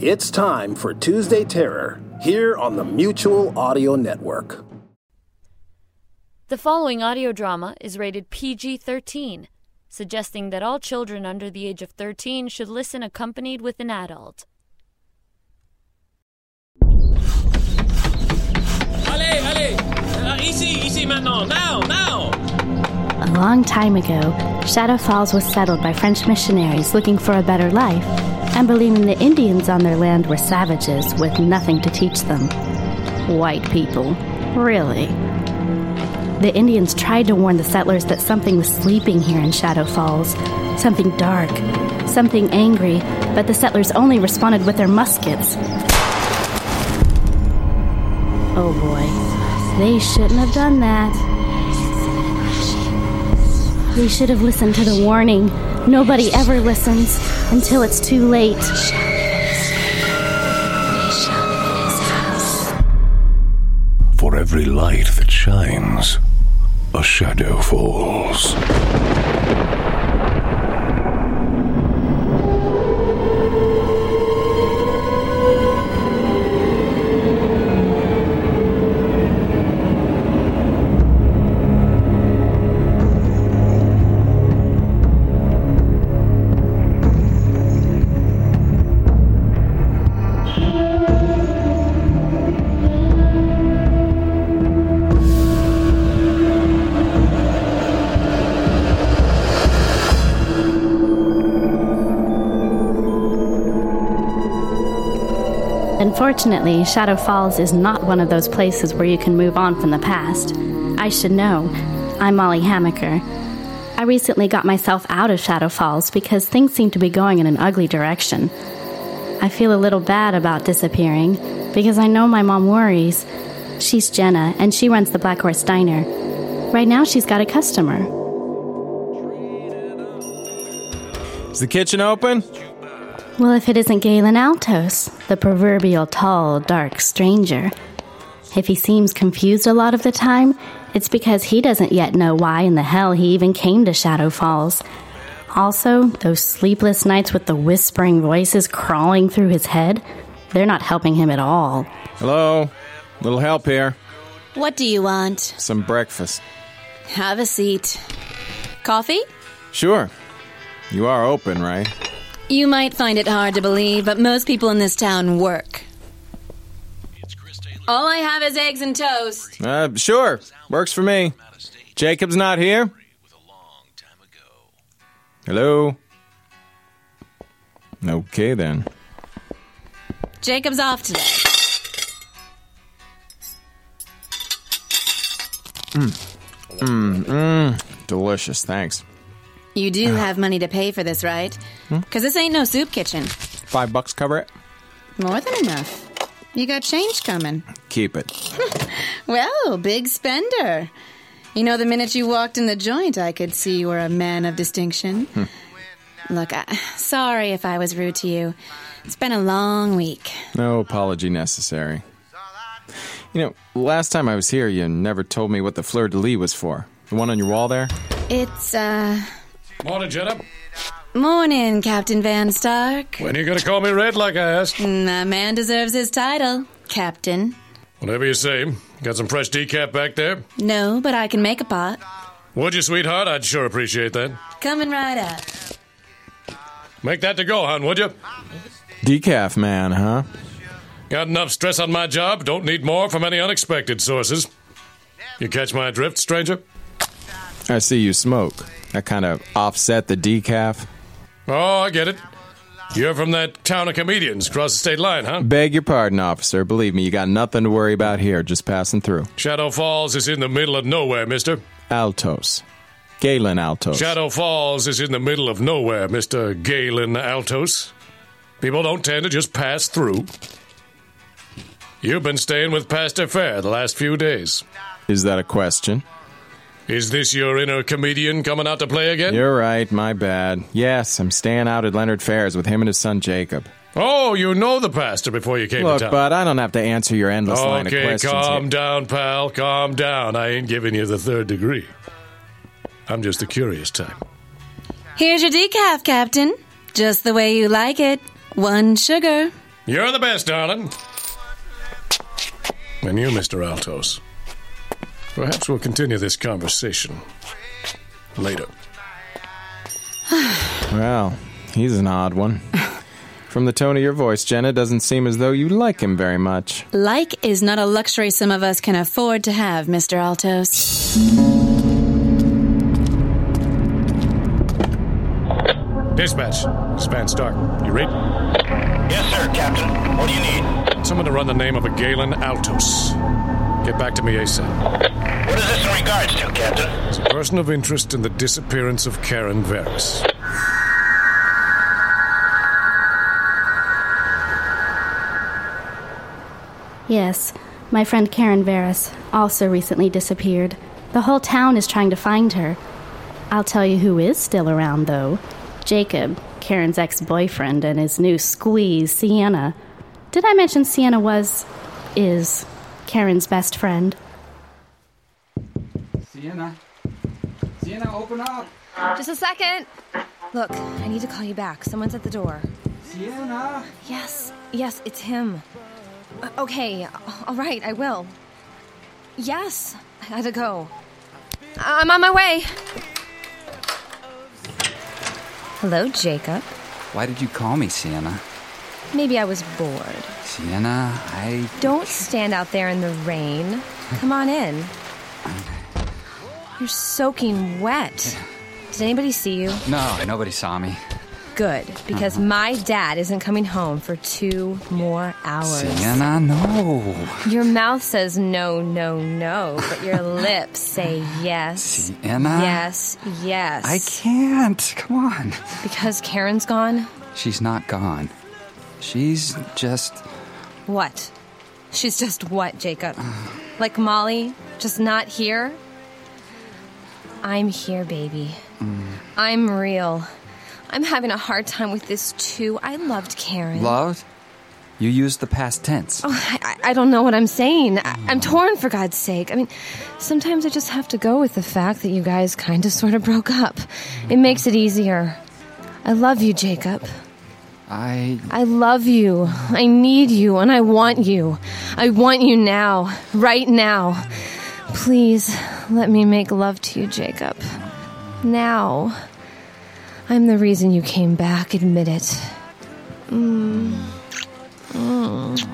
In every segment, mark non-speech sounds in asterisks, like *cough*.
It's time for Tuesday Terror here on the Mutual Audio Network. The following audio drama is rated PG 13, suggesting that all children under the age of 13 should listen accompanied with an adult. Allez, allez euh, Ici, ici maintenant, now, now A long time ago, Shadow Falls was settled by French missionaries looking for a better life and believing the Indians on their land were savages with nothing to teach them. White people. Really? The Indians tried to warn the settlers that something was sleeping here in Shadow Falls. Something dark, something angry, but the settlers only responded with their muskets. Oh boy, they shouldn't have done that. They should have listened to the warning. Nobody ever listens until it's too late. For every light that shines, a shadow falls. Unfortunately, Shadow Falls is not one of those places where you can move on from the past. I should know. I'm Molly Hamaker. I recently got myself out of Shadow Falls because things seem to be going in an ugly direction. I feel a little bad about disappearing because I know my mom worries. She's Jenna, and she runs the Black Horse Diner. Right now, she's got a customer. Is the kitchen open? Well, if it isn't Galen Altos, the proverbial tall, dark stranger. If he seems confused a lot of the time, it's because he doesn't yet know why in the hell he even came to Shadow Falls. Also, those sleepless nights with the whispering voices crawling through his head, they're not helping him at all. Hello? Little help here. What do you want? Some breakfast. Have a seat. Coffee? Sure. You are open, right? You might find it hard to believe, but most people in this town work. All I have is eggs and toast. Uh, sure. Works for me. Jacob's not here? Hello? Okay then. Jacob's off today. Delicious, thanks. You do have money to pay for this, right? Because this ain't no soup kitchen. Five bucks cover it? More than enough. You got change coming. Keep it. *laughs* Well, big spender. You know, the minute you walked in the joint, I could see you were a man of distinction. Look, I, sorry if I was rude to you. It's been a long week. No apology necessary. You know, last time I was here, you never told me what the fleur de lis was for. The one on your wall there? It's, uh. Morning, Jenna. Morning, Captain Van Stark. When are you gonna call me Red like I asked? Mm, that man deserves his title, Captain. Whatever you say. Got some fresh decaf back there? No, but I can make a pot. Would you, sweetheart? I'd sure appreciate that. Coming right up. Make that to go, hon, would you? Decaf man, huh? Got enough stress on my job. Don't need more from any unexpected sources. You catch my drift, stranger? I see you smoke. That kind of offset the decaf. Oh, I get it. You're from that town of comedians across the state line, huh? Beg your pardon, officer. Believe me, you got nothing to worry about here. Just passing through. Shadow Falls is in the middle of nowhere, mister. Altos. Galen Altos. Shadow Falls is in the middle of nowhere, Mr. Galen Altos. People don't tend to just pass through. You've been staying with Pastor Fair the last few days. Is that a question? Is this your inner comedian coming out to play again? You're right, my bad. Yes, I'm staying out at Leonard Fair's with him and his son Jacob. Oh, you know the pastor before you came Look, to town. bud, I don't have to answer your endless line of questions. okay, questions. calm here. down, pal. Calm down. I ain't giving you the third degree. I'm just a curious type. Here's your decaf, Captain. Just the way you like it. One sugar. You're the best, darling. And you, Mr. Altos. Perhaps we'll continue this conversation later. *sighs* Well, he's an odd one. From the tone of your voice, Jenna, doesn't seem as though you like him very much. Like is not a luxury some of us can afford to have, Mr. Altos. Dispatch. This is Van Stark. You read? Yes, sir, Captain. What do you need? Someone to run the name of a Galen Altos. Get back to me ASAP. What is this in regards to, Captain? It's a person of interest in the disappearance of Karen Varys. Yes, my friend Karen Varys also recently disappeared. The whole town is trying to find her. I'll tell you who is still around, though Jacob, Karen's ex boyfriend, and his new squeeze, Sienna. Did I mention Sienna was, is, Karen's best friend? Sienna. Sienna, open up. Just a second. Look, I need to call you back. Someone's at the door. Sienna. Yes, yes, it's him. Uh, okay, all right, I will. Yes, I gotta go. I'm on my way. Hello, Jacob. Why did you call me, Sienna? Maybe I was bored. Sienna, I. Don't stand out there in the rain. Come on in. *laughs* You're soaking wet. Did anybody see you? No, nobody saw me. Good, because mm-hmm. my dad isn't coming home for two more hours. Sienna, no. Your mouth says no, no, no, but your *laughs* lips say yes. Sienna? Yes, yes. I can't. Come on. Because Karen's gone? She's not gone. She's just. What? She's just what, Jacob? Like Molly? Just not here? I'm here, baby. I'm real. I'm having a hard time with this too. I loved Karen. Loved? You used the past tense. Oh, I, I don't know what I'm saying. I, I'm torn, for God's sake. I mean, sometimes I just have to go with the fact that you guys kind of sort of broke up. It makes it easier. I love you, Jacob. I. I love you. I need you, and I want you. I want you now, right now. Please let me make love to you, Jacob. Now. I'm the reason you came back, admit it. Mm. Mm.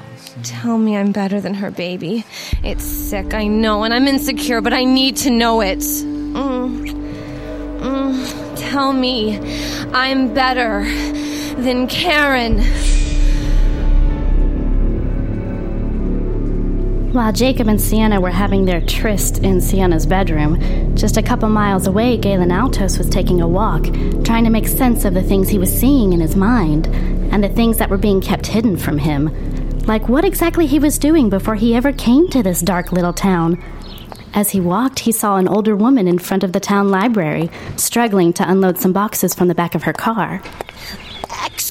Tell me I'm better than her baby. It's sick, I know, and I'm insecure, but I need to know it. Mm. Mm. Tell me I'm better than Karen. While Jacob and Sienna were having their tryst in Sienna's bedroom, just a couple miles away, Galen Altos was taking a walk, trying to make sense of the things he was seeing in his mind, and the things that were being kept hidden from him. Like what exactly he was doing before he ever came to this dark little town. As he walked, he saw an older woman in front of the town library, struggling to unload some boxes from the back of her car.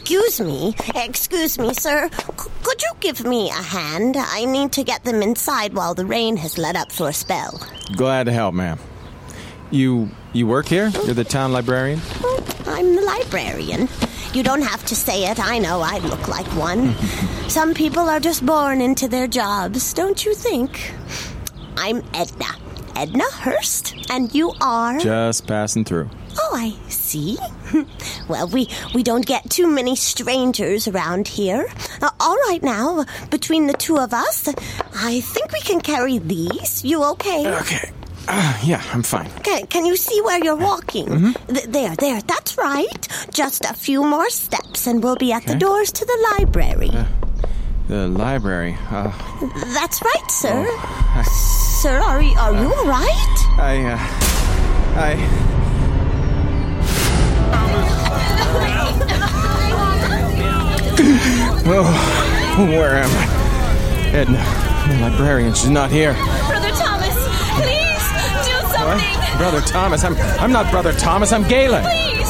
Excuse me, excuse me, sir. C- could you give me a hand? I need to get them inside while the rain has let up for a spell. Glad to help, ma'am. You you work here? You're the town librarian? Oh, I'm the librarian. You don't have to say it. I know I look like one. *laughs* Some people are just born into their jobs, don't you think? I'm Edna. Edna Hurst. And you are? Just passing through. Oh, I see. *laughs* well, we, we don't get too many strangers around here. Uh, all right, now, between the two of us, I think we can carry these. You okay? Okay. Uh, yeah, I'm fine. Can, can you see where you're walking? Mm-hmm. Th- there, there, that's right. Just a few more steps and we'll be at the doors to the library. The library. Uh, That's right, sir. Oh, Sir, are you, are you all right? I, uh, I. Oh, where am I? Edna, the librarian, she's not here. Brother Thomas, please do What? Brother Thomas, I'm, I'm not Brother Thomas, I'm Galen. Please,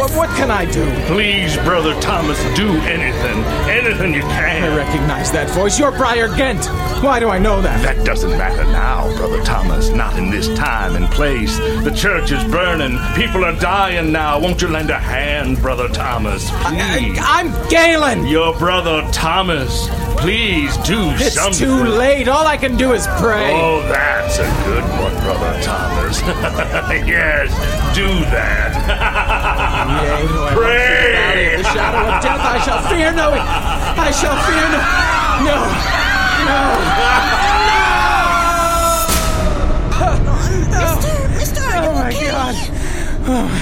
what, what can I do? Please, Brother Thomas, do anything. Anything you can. I recognize that voice. You're Briar Gant. Why do I know that? That doesn't matter now, Brother Thomas. Not in this time and place. The church is burning. People are dying now. Won't you lend a hand, Brother Thomas? Please. I, am Galen. Your brother Thomas. Please do it's something. It's too late. All I can do is pray. Oh, that's a good one, Brother Thomas. *laughs* yes, do that. *laughs* Pray. The shadow of death, I shall fear no. I shall fear no. No. No. no. Mister, Mister, are you oh my okay? God. Oh my.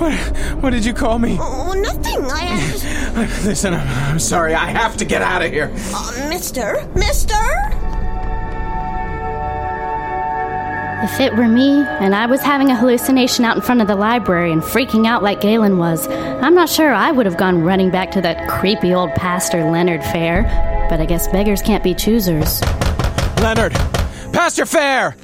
What, what did you call me? Oh, nothing. I. Uh, Listen, I'm, I'm sorry. I have to get out of here. Uh, mister, Mister. If it were me, and I was having a hallucination out in front of the library and freaking out like Galen was, I'm not sure I would have gone running back to that creepy old pastor Leonard Fair. But I guess beggars can't be choosers. Leonard! Pastor Fair!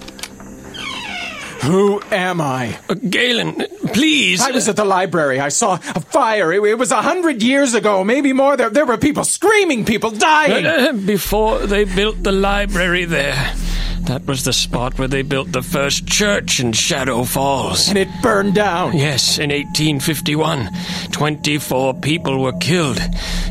Who am I? Uh, Galen, please. I was at the library. I saw a fire. It, it was a hundred years ago, maybe more. There, there were people screaming, people dying. Uh, uh before they built the library there. That was the spot where they built the first church in Shadow Falls. And it burned down. Yes, in 1851. 24 people were killed.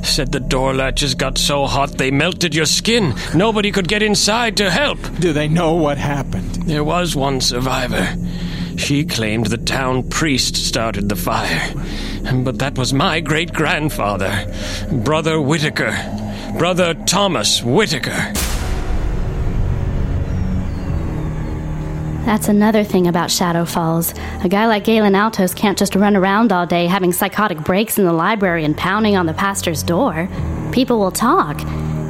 Said the door latches got so hot they melted your skin. Nobody could get inside to help. Do they know what happened? There was one survivor. She claimed the town priest started the fire. But that was my great grandfather, Brother Whitaker. Brother Thomas Whitaker. That's another thing about Shadow Falls. A guy like Galen Altos can't just run around all day having psychotic breaks in the library and pounding on the pastor's door. People will talk.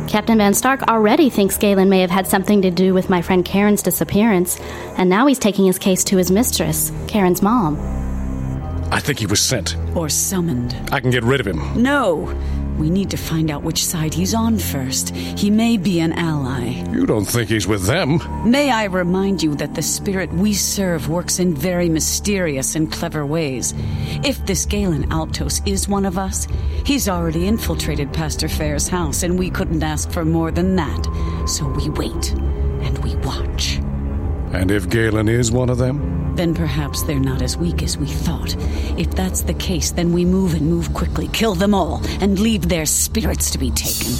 Captain Van Stark already thinks Galen may have had something to do with my friend Karen's disappearance, and now he's taking his case to his mistress, Karen's mom. I think he was sent. Or summoned. I can get rid of him. No! We need to find out which side he's on first. He may be an ally. You don't think he's with them? May I remind you that the spirit we serve works in very mysterious and clever ways. If this Galen Altos is one of us, he's already infiltrated Pastor Fair's house, and we couldn't ask for more than that. So we wait and we watch. And if Galen is one of them? Then perhaps they're not as weak as we thought. If that's the case, then we move and move quickly, kill them all, and leave their spirits to be taken.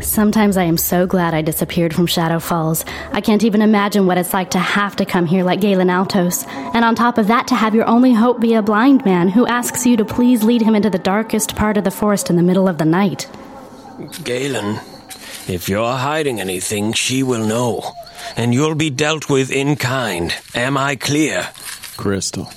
Sometimes I am so glad I disappeared from Shadow Falls. I can't even imagine what it's like to have to come here like Galen Altos, and on top of that, to have your only hope be a blind man who asks you to please lead him into the darkest part of the forest in the middle of the night. Galen, if you're hiding anything, she will know, and you'll be dealt with in kind. Am I clear? Crystal.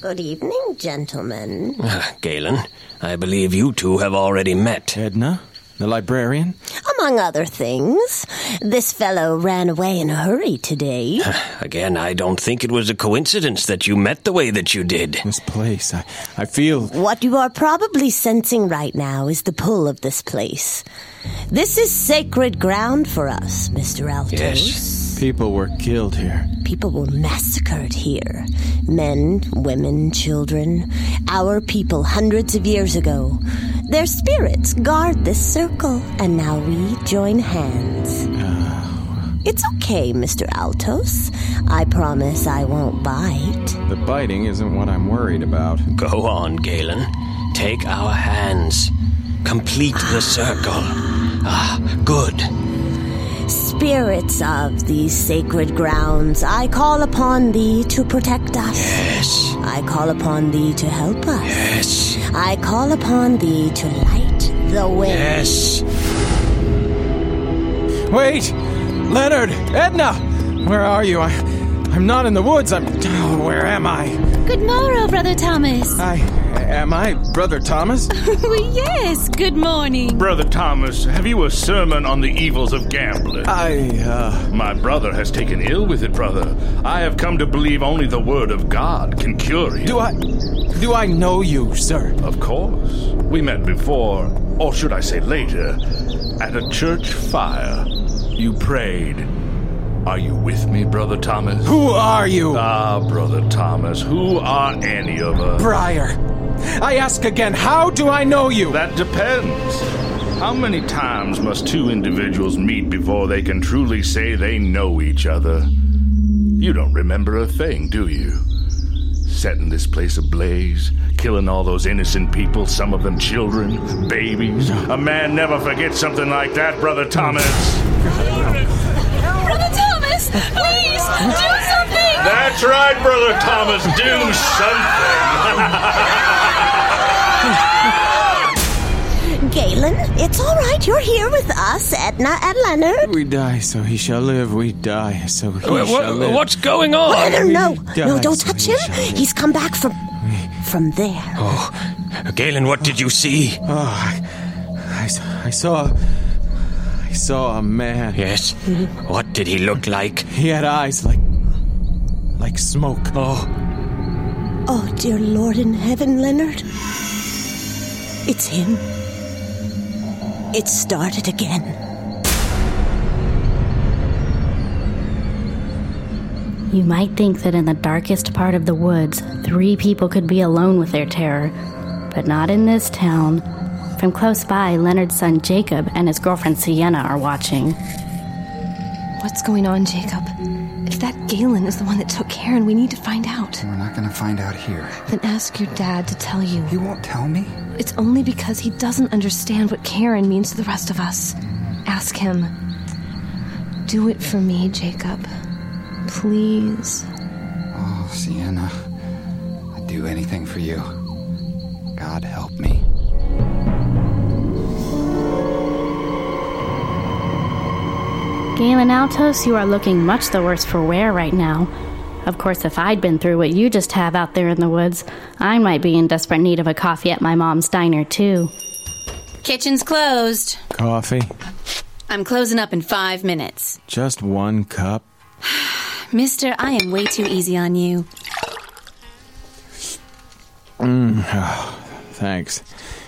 Good evening, gentlemen. *laughs* Galen, I believe you two have already met. Edna? The librarian? Among other things. This fellow ran away in a hurry today. *sighs* Again, I don't think it was a coincidence that you met the way that you did. This place, I, I feel. What you are probably sensing right now is the pull of this place. This is sacred ground for us, Mr. Altos. Yes. People were killed here. People were massacred here. Men, women, children. Our people hundreds of years ago. Their spirits guard this circle, and now we join hands. Oh. It's okay, Mr. Altos. I promise I won't bite. The biting isn't what I'm worried about. Go on, Galen. Take our hands. Complete the ah. circle. Ah, good spirits of these sacred grounds, I call upon thee to protect us. Yes. I call upon thee to help us. Yes. I call upon thee to light the way. Yes. Wait! Leonard! Edna! Where are you? I, I'm not in the woods. I'm. Oh, where am I? Good morrow, Brother Thomas. I. Uh, am I Brother Thomas? *laughs* yes, good morning. Brother Thomas, have you a sermon on the evils of gambling? I, uh... My brother has taken ill with it, brother. I have come to believe only the word of God can cure him. Do I... do I know you, sir? Of course. We met before, or should I say later, at a church fire. You prayed, are you with me, Brother Thomas? Who are you? Ah, Brother Thomas, who are any of us? Briar, I ask again, how do I know you? That depends. How many times must two individuals meet before they can truly say they know each other? You don't remember a thing, do you? Setting this place ablaze, killing all those innocent people, some of them children, babies. A man never forgets something like that, Brother Thomas. Brother Thomas, please do something. That's right, Brother Thomas. Do something. *laughs* Galen, it's all right. You're here with us, Edna and Leonard. We die, so he shall live. We die, so he Wha- wha- shall live. what's going on? Leonard, no, We no, don't so touch he him. He's come back from from there. Oh, Galen, what did you see? Oh, I, I s- I saw. I saw a man. Yes. What did he look like? He had eyes like. like smoke. Oh, Oh, dear Lord in heaven, Leonard. It's him. It started again. You might think that in the darkest part of the woods, three people could be alone with their terror, but not in this town. From close by, Leonard's son Jacob and his girlfriend Sienna are watching. What's going on, Jacob? Galen is the one that took Karen, we need to find out. We're not gonna find out here. Then ask your dad to tell you. He won't tell me? It's only because he doesn't understand what Karen means to the rest of us. Ask him. Do it for me, Jacob. Please. Oh, Sienna. I'd do anything for you. God help me. Galen Altos, you are looking much the worse for wear right now. Of course, if I'd been through what you just have out there in the woods, I might be in desperate need of a coffee at my mom's diner, too. Kitchen's closed. Coffee? I'm closing up in five minutes. Just one cup? *sighs* Mister, I am way too easy on you. Mm, oh, *sighs* *sighs* thanks,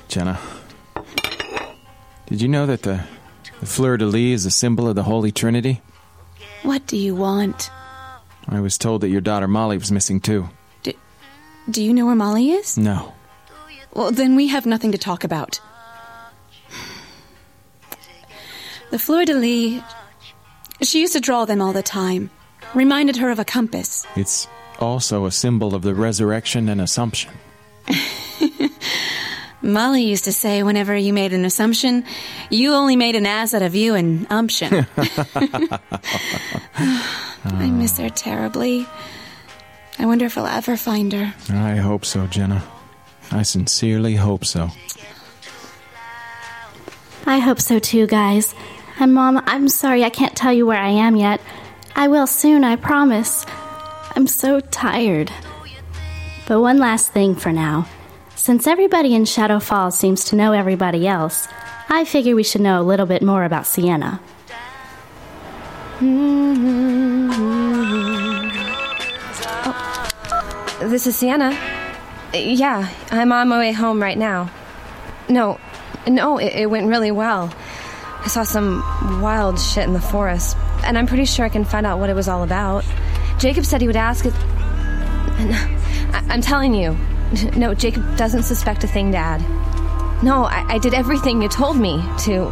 Jenna. Did you know that the, the fleur de lis is a symbol of the Holy Trinity? What do you want? I was told that your daughter Molly was missing too. Do do you know where Molly is? No. Well, then we have nothing to talk about. The fleur de lis. She used to draw them all the time. Reminded her of a compass. It's also a symbol of the resurrection and assumption. Molly used to say whenever you made an assumption, you only made an ass out of you and umption. *laughs* *sighs* I miss her terribly. I wonder if I'll ever find her. I hope so, Jenna. I sincerely hope so. I hope so too, guys. And Mom, I'm sorry I can't tell you where I am yet. I will soon, I promise. I'm so tired. But one last thing for now. Since everybody in Shadow Falls seems to know everybody else, I figure we should know a little bit more about Sienna. Oh, this is Sienna. Yeah, I'm on my way home right now. No, no, it, it went really well. I saw some wild shit in the forest, and I'm pretty sure I can find out what it was all about. Jacob said he would ask it. I, I'm telling you, *laughs* no, Jacob doesn't suspect a thing, Dad. No, I, I did everything you told me to.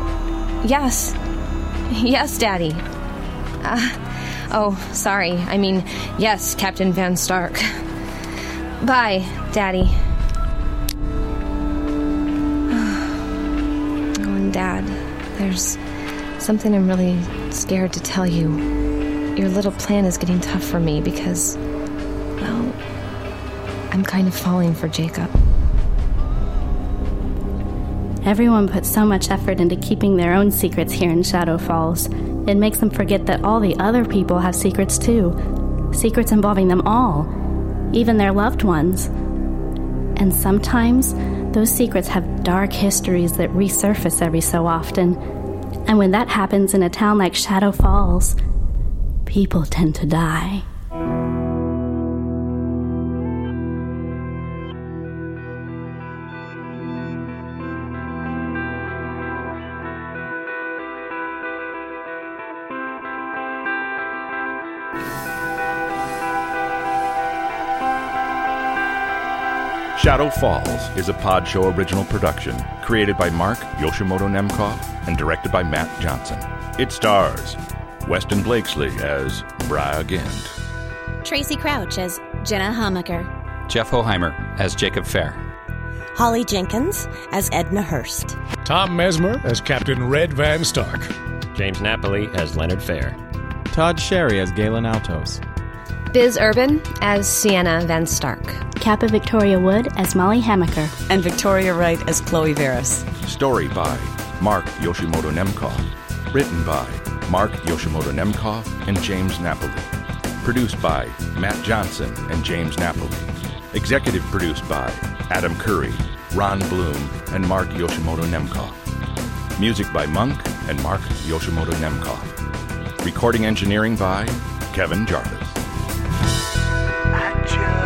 Yes. Yes, Daddy. Uh, oh, sorry. I mean, yes, Captain Van Stark. Bye, Daddy. *sighs* Oh, and Dad, there's something I'm really scared to tell you. Your little plan is getting tough for me because, I'm kind of falling for Jacob. Everyone puts so much effort into keeping their own secrets here in Shadow Falls. It makes them forget that all the other people have secrets too. Secrets involving them all, even their loved ones. And sometimes those secrets have dark histories that resurface every so often. And when that happens in a town like Shadow Falls, people tend to die. Shadow Falls is a PodShow original production created by Mark Yoshimoto Nemkov and directed by Matt Johnson. It stars Weston Blakesley as Briar Gant, Tracy Crouch as Jenna Hummaker. Jeff Hoheimer as Jacob Fair. Holly Jenkins as Edna Hurst. Tom Mesmer as Captain Red Van Stark. James Napoli as Leonard Fair. Todd Sherry as Galen Altos. Biz Urban as Sienna Van Stark. Kappa Victoria Wood as Molly Hammaker. And Victoria Wright as Chloe Veras. Story by Mark Yoshimoto Nemkov. Written by Mark Yoshimoto Nemkov and James Napoli. Produced by Matt Johnson and James Napoli. Executive produced by Adam Curry, Ron Bloom, and Mark Yoshimoto Nemkov. Music by Monk and Mark Yoshimoto Nemkov. Recording engineering by Kevin Jarvis. I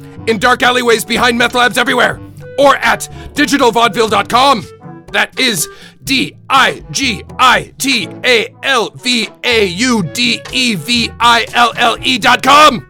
in dark alleyways behind meth labs everywhere, or at digitalvaudeville.com. That is D I G I T A L V A U D E V I L L E dot com.